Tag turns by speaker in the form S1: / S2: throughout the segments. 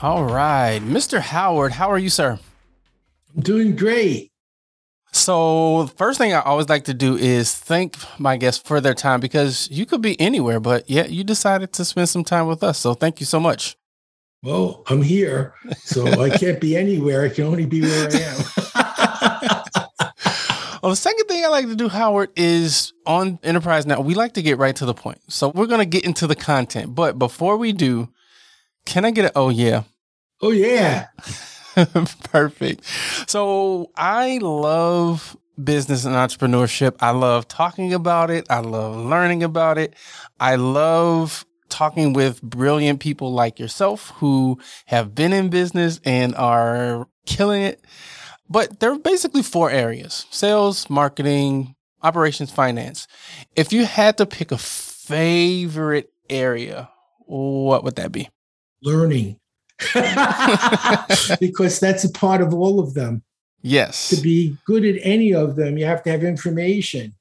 S1: All right, Mr. Howard, how are you, sir?
S2: I'm doing great.
S1: So, the first thing I always like to do is thank my guests for their time because you could be anywhere, but yet you decided to spend some time with us. So, thank you so much.
S2: Well, I'm here, so I can't be anywhere. I can only be where I am.
S1: Well, the second thing I like to do, Howard, is on Enterprise Now, we like to get right to the point. So, we're going to get into the content. But before we do, can I get an oh, yeah?
S2: oh yeah.
S1: Perfect. So I love business and entrepreneurship. I love talking about it. I love learning about it. I love talking with brilliant people like yourself who have been in business and are killing it. But there are basically four areas sales, marketing, operations, finance. If you had to pick a favorite area, what would that be?
S2: Learning. because that's a part of all of them.
S1: Yes.
S2: To be good at any of them, you have to have information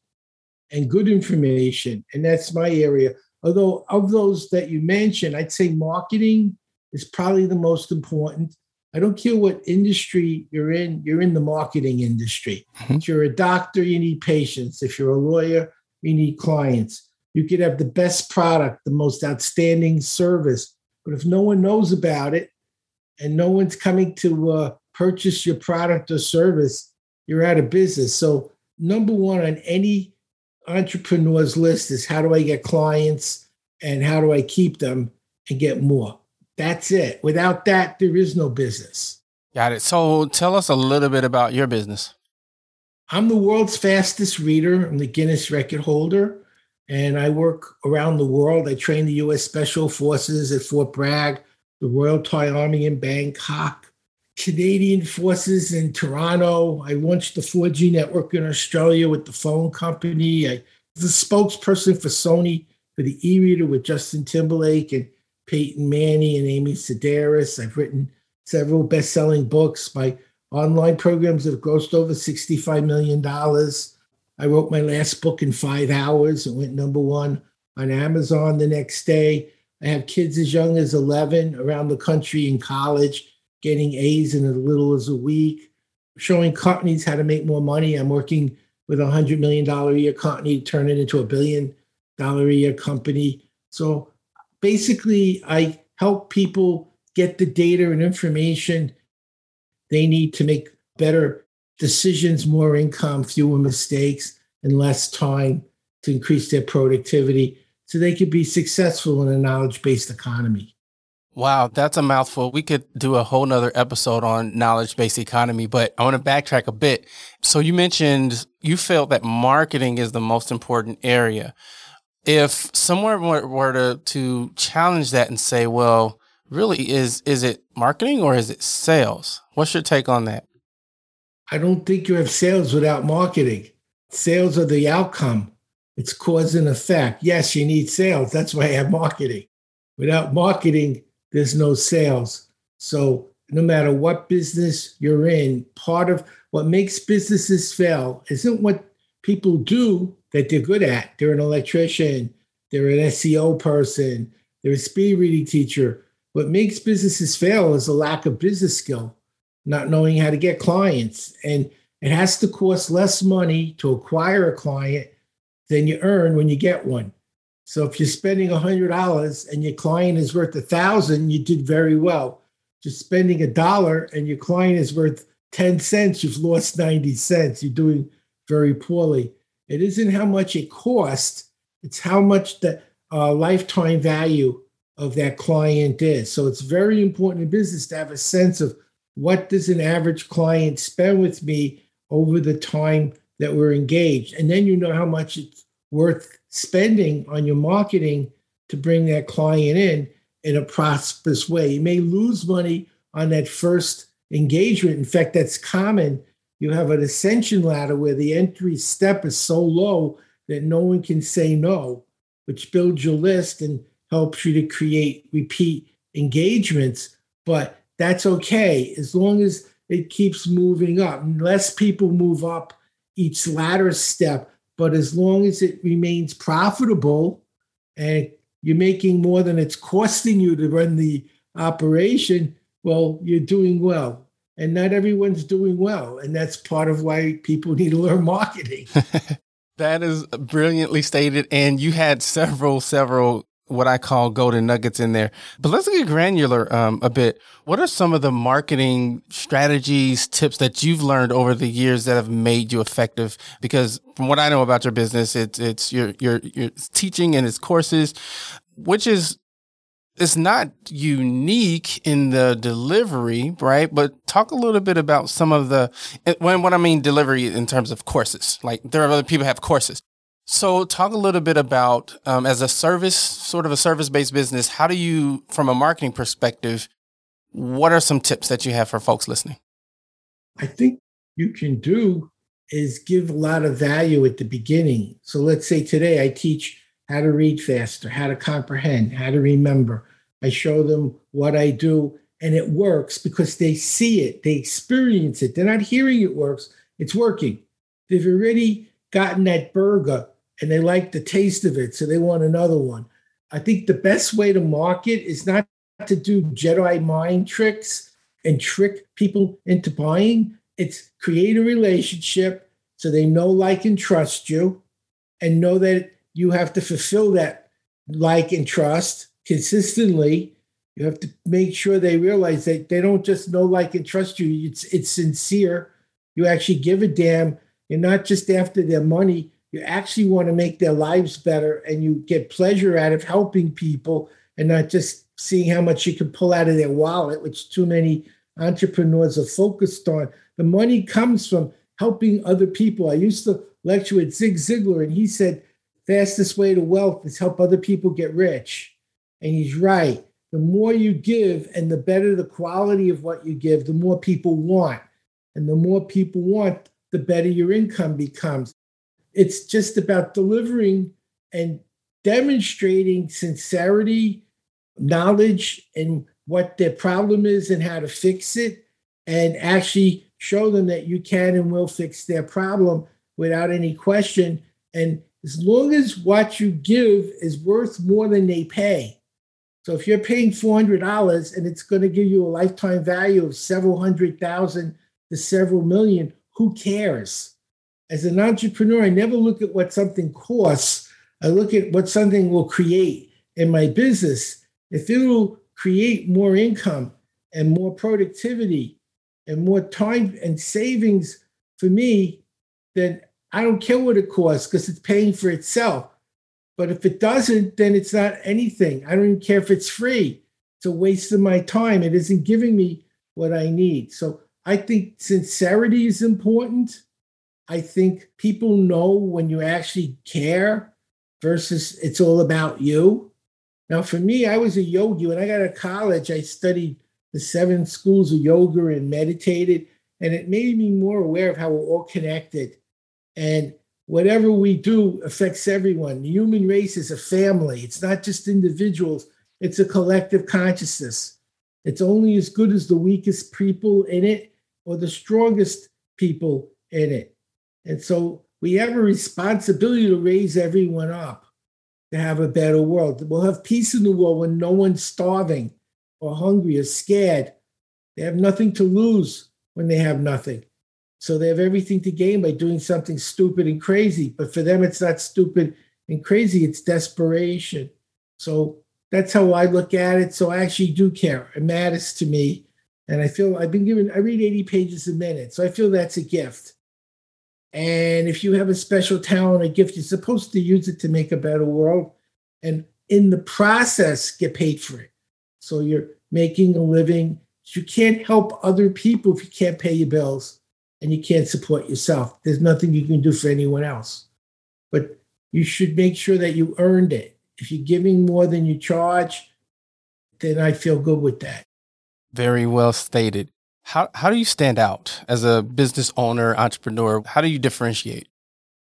S2: and good information. And that's my area. Although, of those that you mentioned, I'd say marketing is probably the most important. I don't care what industry you're in, you're in the marketing industry.
S1: Mhm.
S2: If you're a doctor, you need patients. If you're a lawyer, you need clients. You could have the best product, the most outstanding service, but if no one knows about it and no one's coming to uh, purchase your product or service, you're out of business. So, number one on any entrepreneur's list is how do I get clients and how do I keep them and get more? That's it. Without that, there is no business.
S1: Got it. So tell us a little bit about your business.
S2: I'm the world's fastest reader. I'm the Guinness record holder, and I work around the world. I train the U.S. Special Forces at Fort Bragg, the Royal Thai Army in Bangkok, Canadian Forces in Toronto. I launched the 4G network in Australia with the phone company. I was the spokesperson for Sony for the e-reader with Justin Timberlake and Peyton Manning and Amy Sedaris. I've written several best-selling books. My online programs have grossed over $65 million. I wrote my last book in five hours. It went number one on Amazon the next day. I have kids as young as 11 around the country in college getting A's in as little as a week, showing companies how to make more money. I'm working with a $100 million a year company to turn it into a billion dollar a year company. So basically, I help people get the data and information they need to make better decisions, more income, fewer mistakes, and less time to increase their productivity so they could be successful in a knowledge based economy.
S1: Wow, that's a mouthful. We could do a whole nother episode on knowledge based economy, but I want to backtrack a bit. So you mentioned you felt that marketing is the most important area. If someone were, to, to challenge that and say, well, really is is it marketing or is it sales? What's your take on that?
S2: I don't think you have sales without marketing. Sales are the outcome. It's cause and effect. Yes, you need sales. That's why I have marketing. Without marketing, there's no sales. So no matter what business you're in, part of what makes businesses fail isn't what people do that they're good at. They're an electrician, they're an SEO person, they're a speed reading teacher. What makes businesses fail is a lack of business skill, not knowing how to get clients. And it has to cost less money to acquire a client than you earn when you get one. So if you're spending $100 and your client is worth a thousand, you did very well. Just spending a dollar and your client is worth 10 cents, you've lost 90 cents. You're doing very poorly. It isn't how much it costs, it's how much the uh, lifetime value of that client is. So it's very important in business to have a sense of what does an average client spend with me over the time that we're engaged. And then you know how much it's worth spending on your marketing to bring that client in in a prosperous way. You may lose money on that first engagement. In fact, that's common. You have an ascension ladder where the entry step is so low that no one can say no, which builds your list and helps you to create repeat engagements. But that's okay as long as it keeps moving up. Less people move up each ladder step, but as long as it remains profitable and you're making more than it's costing you to run the operation, well, you're doing well. And not everyone's doing well. And that's part of why people need to learn marketing.
S1: that is brilliantly stated. And you had several, several what I call golden nuggets in there. But let's get granular um, a bit. What are some of the marketing strategies, tips that you've learned over the years that have made you effective? Because from what I know about your business, it's it's your your your teaching and its courses, which is it's not unique in the delivery, right? But talk a little bit about some of the when what I mean delivery in terms of courses. Like there are other people have courses. So, talk a little bit about um, as a service, sort of a service based business, how do you, from a marketing perspective, what are some tips that you have for folks listening?
S2: I think you can do is give a lot of value at the beginning. So, let's say today I teach how to read faster, how to comprehend, how to remember. I show them what I do, and it works because they see it, they experience it. They're not hearing it works, it's working. They've already gotten that burger and they like the taste of it, so they want another one. I think the best way to market is not to do Jedi mind tricks and trick people into buying. It's create a relationship so they know, like, and trust you, and know that you have to fulfill that like and trust consistently. You have to make sure they realize that they don't just know, like, and trust you. It's it's sincere. You actually give a damn. You're not just after their money you actually want to make their lives better and you get pleasure out of helping people and not just seeing how much you can pull out of their wallet, which too many entrepreneurs are focused on. The money comes from helping other people. I used to lecture with Zig Ziglar, and he said, fastest way to wealth is help other people get rich. And he's right. The more you give and the better the quality of what you give, the more people want. And the more people want, the better your income becomes. It's just about delivering and demonstrating sincerity, knowledge, and what their problem is and how to fix it, and actually show them that you can and will fix their problem without any question. And as long as what you give is worth more than they pay. So if you're paying $400 and it's going to give you a lifetime value of several hundred thousand to several million, who cares? As an entrepreneur, I never look at what something costs. I look at what something will create in my business. If it will create more income and more productivity and more time and savings for me, then I don't care what it costs because it's paying for itself. But if it doesn't, then it's not anything. I don't even care if it's free. It's a waste of my time. It isn't giving me what I need. So I think sincerity is important I think people know when you actually care versus it's all about you. Now, for me, I was a yogi. When I got to college, I studied the seven schools of yoga and meditated, and it made me more aware of how we're all connected. And whatever we do affects everyone. The human race is a family, it's not just individuals, it's a collective consciousness. It's only as good as the weakest people in it or the strongest people in it. And so we have a responsibility to raise everyone up to have a better world. We'll have peace in the world when no one's starving or hungry or scared. They have nothing to lose when they have nothing. So they have everything to gain by doing something stupid and crazy. But for them, it's not stupid and crazy, it's desperation. So that's how I look at it. So I actually do care. It matters to me. And I feel I've been given, I read 80 pages a minute. So I feel that's a gift. And if you have a special talent or gift, you're supposed to use it to make a better world. And in the process, get paid for it. So you're making a living. You can't help other people if you can't pay your bills and you can't support yourself. There's nothing you can do for anyone else. But you should make sure that you earned it. If you're giving more than you charge, then I feel good with that.
S1: Very well stated. How, how do you stand out as a business owner, entrepreneur? How do you differentiate?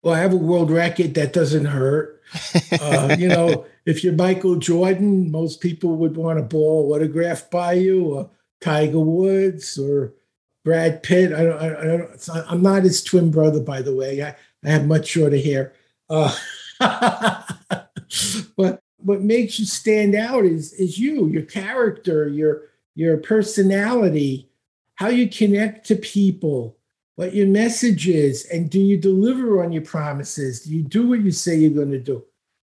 S2: Well, I have a world racket that doesn't hurt. uh, you know, if you're Michael Jordan, most people would want a ball autographed by you, or Tiger Woods, or Brad Pitt. I don't, I don't, I'm not his twin brother, by the way. I, I have much shorter hair. Uh, but what makes you stand out is is you, your character, your your personality, how you connect to people, what your message is, and do you deliver on your promises? Do you do what you say you're going to do?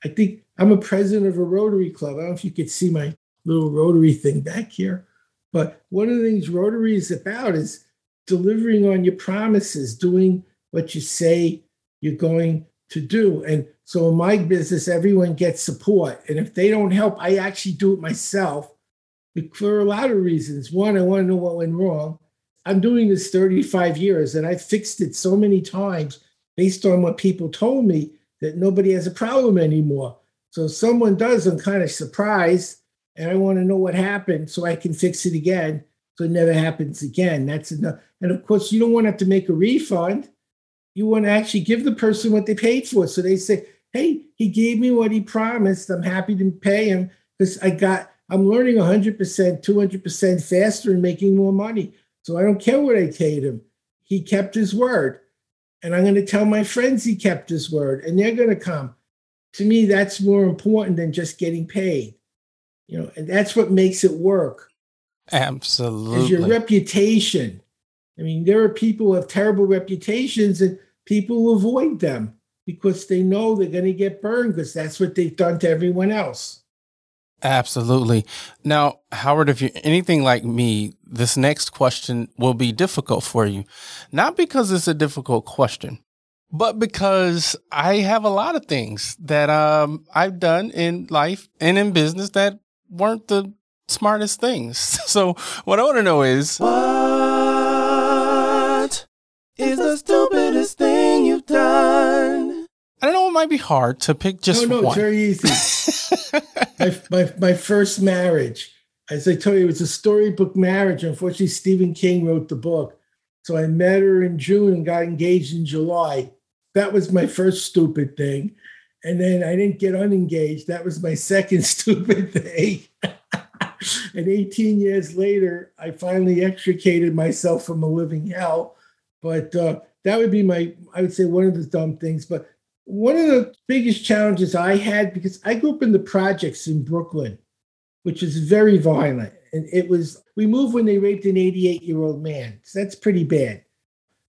S2: I think I'm a president of a Rotary Club. I don't know if you could see my little Rotary thing back here, but one of the things Rotary is about is delivering on your promises, doing what you say you're going to do. And so in my business, everyone gets support. And if they don't help, I actually do it myself for a lot of reasons. One, I want to know what went wrong. I'm doing this 35 years and I fixed it so many times based on what people told me that nobody has a problem anymore. So if someone does, I'm kind of surprised and I want to know what happened so I can fix it again so it never happens again. That's enough. And of course, you don't want to have to make a refund. You want to actually give the person what they paid for. So they say, hey, he gave me what he promised. I'm happy to pay him because I got, I'm learning 100%, 200% faster and making more money. So I don't care what I paid him. He kept his word. And I'm going to tell my friends he kept his word and they're going to come. To me, that's more important than just getting paid. You know, and that's what makes it work.
S1: Absolutely.
S2: Is your reputation. I mean, there are people who have terrible reputations and people avoid them because they know they're going to get burned because that's what they've done to everyone else.
S1: Absolutely. Now, Howard, if you're anything like me, this next question will be difficult for you. Not because it's a difficult question, but because I have a lot of things that um, I've done in life and in business that weren't the smartest things. So, what I want to know is what is the stupidest thing you've done? I don't know. It might be hard to pick just
S2: no, no,
S1: one.
S2: very easy. my, my, my first marriage. As I told you, it was a storybook marriage. Unfortunately, Stephen King wrote the book. So I met her in June and got engaged in July. That was my first stupid thing. And then I didn't get unengaged. That was my second stupid thing. and 18 years later, I finally extricated myself from a living hell. But uh, that would be my, I would say, one of the dumb things. But one of the biggest challenges I had because I grew up in the projects in Brooklyn, which is very violent. And it was, we moved when they raped an 88 year old man. So that's pretty bad.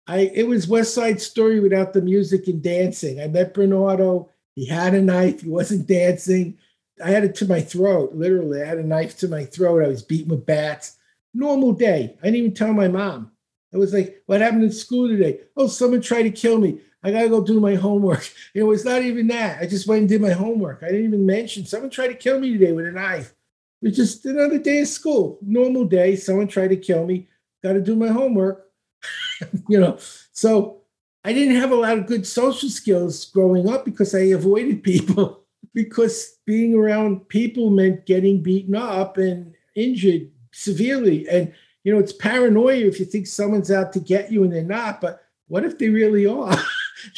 S2: I, it was West Side Story without the music and dancing. I met Bernardo. He had a knife. He wasn't dancing. I had it to my throat, literally. I had a knife to my throat. I was beaten with bats. Normal day. I didn't even tell my mom. I was like, what happened in school today? Oh, someone tried to kill me. I gotta go do my homework. You know, it's not even that. I just went and did my homework. I didn't even mention someone tried to kill me today with a knife. It was just another day of school, normal day. Someone tried to kill me. Got to do my homework. you know, so I didn't have a lot of good social skills growing up because I avoided people. because being around people meant getting beaten up and injured severely. And you know, it's paranoia if you think someone's out to get you and they're not. But what if they really are?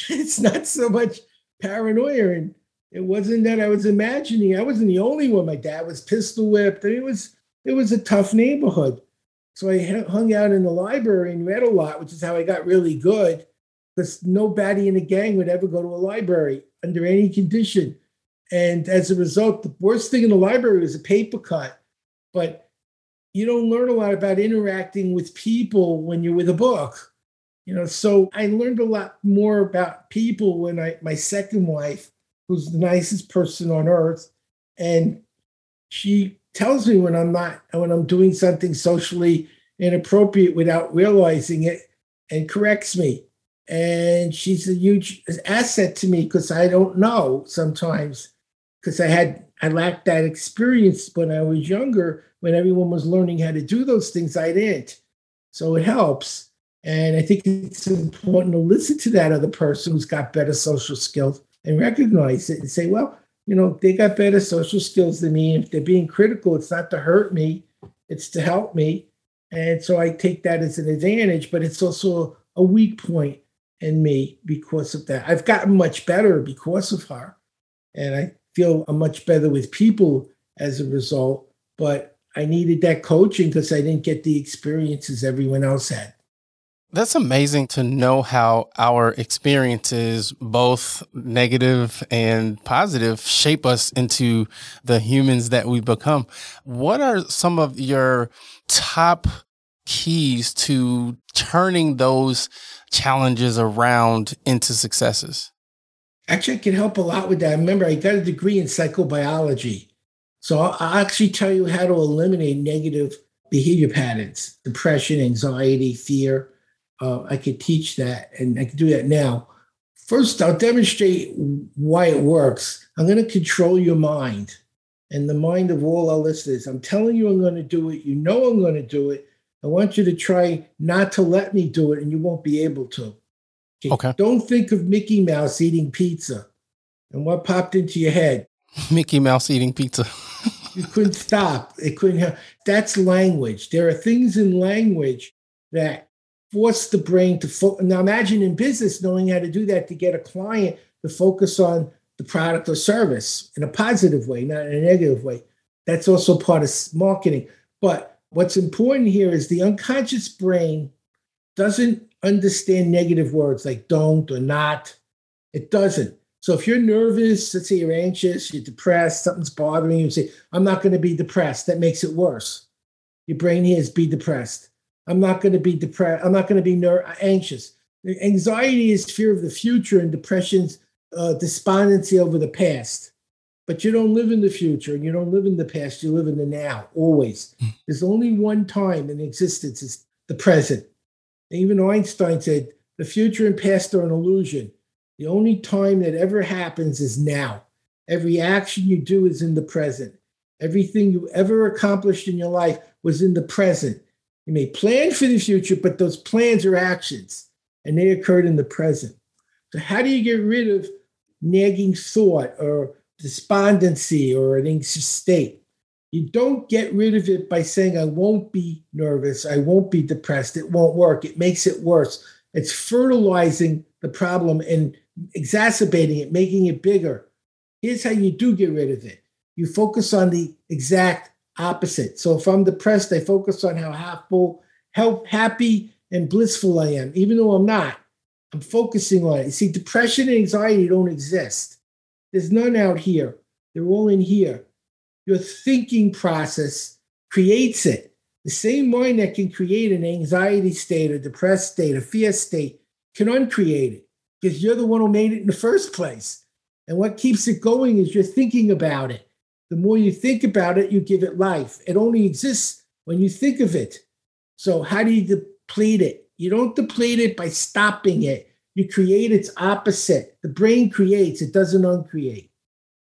S2: it's not so much paranoia and it wasn't that I was imagining. I wasn't the only one. My dad was pistol whipped. it was it was a tough neighborhood. So I hung out in the library and read a lot, which is how I got really good. Because nobody in a gang would ever go to a library under any condition. And as a result, the worst thing in the library was a paper cut. But you don't learn a lot about interacting with people when you're with a book You know, so I learned a lot more about people when I my second wife, who's the nicest person on earth, and she tells me when I'm not when I'm doing something socially inappropriate without realizing it and corrects me. And she's a huge asset to me because I don't know sometimes because I had I lacked that experience when I was younger when everyone was learning how to do those things I didn't. So it helps. And I think it's important to listen to that other person who's got better social skills and recognize it and say, well, you know, they got better social skills than me. If they're being critical, it's not to hurt me, it's to help me. And so I take that as an advantage, but it's also a weak point in me because of that. I've gotten much better because of her. And I feel I'm much better with people as a result. But I needed that coaching because I didn't get the experiences everyone else had.
S1: That's amazing to know how our experiences, both negative and positive, shape us into the humans that we become. What are some of your top keys to turning those challenges around into successes?
S2: Actually, I can help a lot with that. Remember, I got a degree in psychobiology. So I'll actually tell you how to eliminate negative behavior patterns, depression, anxiety, fear uh, I could teach that, and I can do that now. First, I'll demonstrate why it works. I'm going to control your mind and the mind of all our listeners. I'm telling you I'm going to do it. You know I'm going to do it. I want you to try not to let me do it, and you won't be able to.
S1: Okay. okay.
S2: Don't think of Mickey Mouse eating pizza. And what popped into your head?
S1: Mickey Mouse eating pizza.
S2: you couldn't stop. It couldn't help. That's language. There are things in language that force the brain to focus. Now, imagine in business knowing how to do that to get a client to focus on the product or service in a positive way, not in a negative way. That's also part of marketing. But what's important here is the unconscious brain doesn't understand negative words like don't or not. It doesn't. So if you're nervous, let's say you're anxious, you're depressed, something's bothering you, say, I'm not going to be depressed. That makes it worse. Your brain hears be depressed. I'm not going to be depressed. I'm not going to be ner- anxious. Anxiety is fear of the future, and depression's uh, despondency over the past. But you don't live in the future, and you don't live in the past. You live in the now, always. Hmm. There's only one time in existence: is the present. And even Einstein said, "The future and past are an illusion. The only time that ever happens is now. Every action you do is in the present. Everything you ever accomplished in your life was in the present." You may plan for the future, but those plans are actions and they occurred in the present. So, how do you get rid of nagging thought or despondency or an anxious state? You don't get rid of it by saying, I won't be nervous, I won't be depressed, it won't work. It makes it worse. It's fertilizing the problem and exacerbating it, making it bigger. Here's how you do get rid of it you focus on the exact opposite. So if I'm depressed, I focus on how happy, happy and blissful I am, even though I'm not. I'm focusing on it. You see, depression and anxiety don't exist. There's none out here. They're all in here. Your thinking process creates it. The same mind that can create an anxiety state, a depressed state, a fear state, can uncreate it because you're the one who made it in the first place. And what keeps it going is you're thinking about it. The more you think about it, you give it life. It only exists when you think of it. So, how do you deplete it? You don't deplete it by stopping it. You create its opposite. The brain creates, it doesn't uncreate.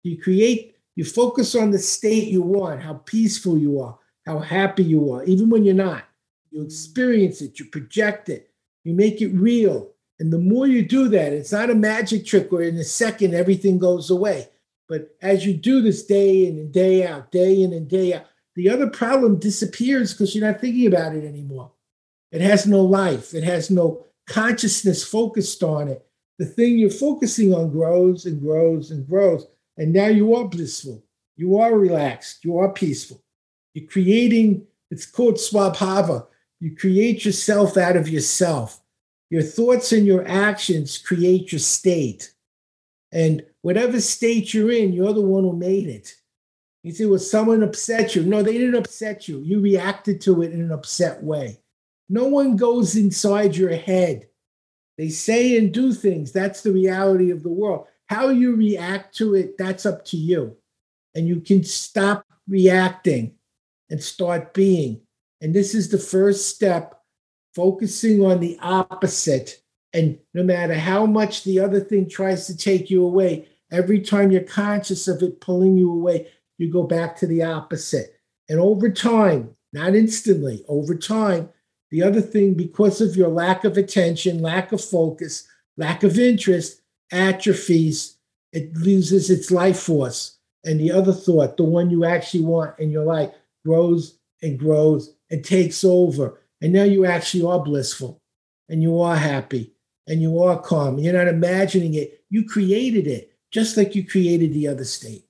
S2: You create, you focus on the state you want, how peaceful you are, how happy you are, even when you're not. You experience it, you project it, you make it real. And the more you do that, it's not a magic trick where in a second everything goes away. But as you do this day in and day out, day in and day out, the other problem disappears because you're not thinking about it anymore. It has no life, it has no consciousness focused on it. The thing you're focusing on grows and grows and grows. And now you are blissful, you are relaxed, you are peaceful. You're creating, it's called swabhava. You create yourself out of yourself. Your thoughts and your actions create your state. And whatever state you're in, you're the one who made it. You say, well, someone upset you. No, they didn't upset you. You reacted to it in an upset way. No one goes inside your head They say and do things. That's the reality of the world. How you react to it, that's up to you. And you can stop reacting and start being. And this is the first step focusing on the opposite. And no matter how much the other thing tries to take you away, every time you're conscious of it pulling you away, you go back to the opposite. And over time, not instantly, over time, the other thing, because of your lack of attention, lack of focus, lack of interest, atrophies, it loses its life force. And the other thought, the one you actually want in your life, grows and grows and takes over. And now you actually are blissful and you are happy and you are calm. You're not imagining it. You created it just like you created the other state.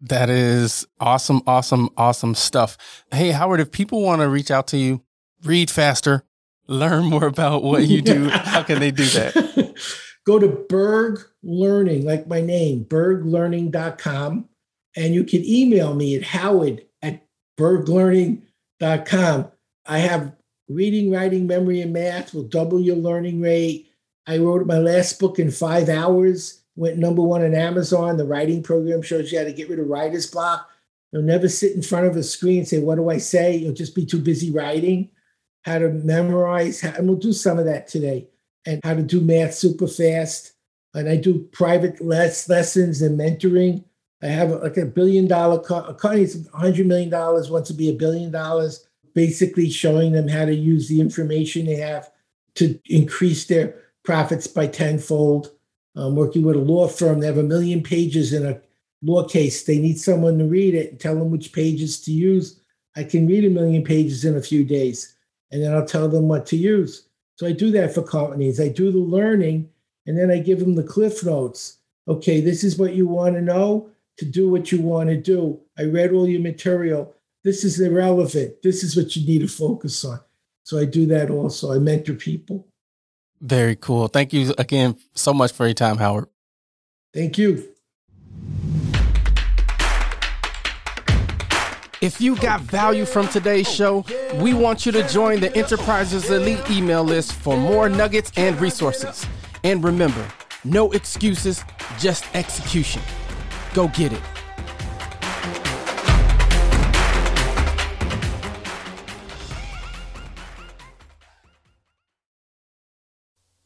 S1: That is awesome, awesome, awesome stuff. Hey, Howard, if people want to reach out to you, read faster, learn more about what you do, how can they do that?
S2: Go to Berg Learning, like my name, berglearning.com. And you can email me at howard at berglearning.com. I have reading, writing, memory, and math will double your learning rate. I wrote my last book in five hours, went number one on Amazon. The writing program shows you how to get rid of writer's block. You'll never sit in front of a screen and say, What do I say? You'll just be too busy writing, how to memorize, and we'll do some of that today, and how to do math super fast. And I do private less lessons and mentoring. I have like a billion dollar company, $100 million, wants to be a billion dollars basically showing them how to use the information they have to increase their profits by tenfold. I'm working with a law firm. They have a million pages in a law case. They need someone to read it and tell them which pages to use. I can read a million pages in a few days, and then I'll tell them what to use. So I do that for companies. I do the learning, and then I give them the cliff notes. Okay, this is what you want to know to do what you want to do. I read all your material. This is irrelevant. This is what you need to focus on. So I do that also. I mentor people.
S1: Very cool. Thank you again so much for your time, Howard.
S2: Thank you.
S1: If you got value from today's show, we want you to join the Enterprises Elite email list for more nuggets and resources. And remember, no excuses, just execution. Go get it.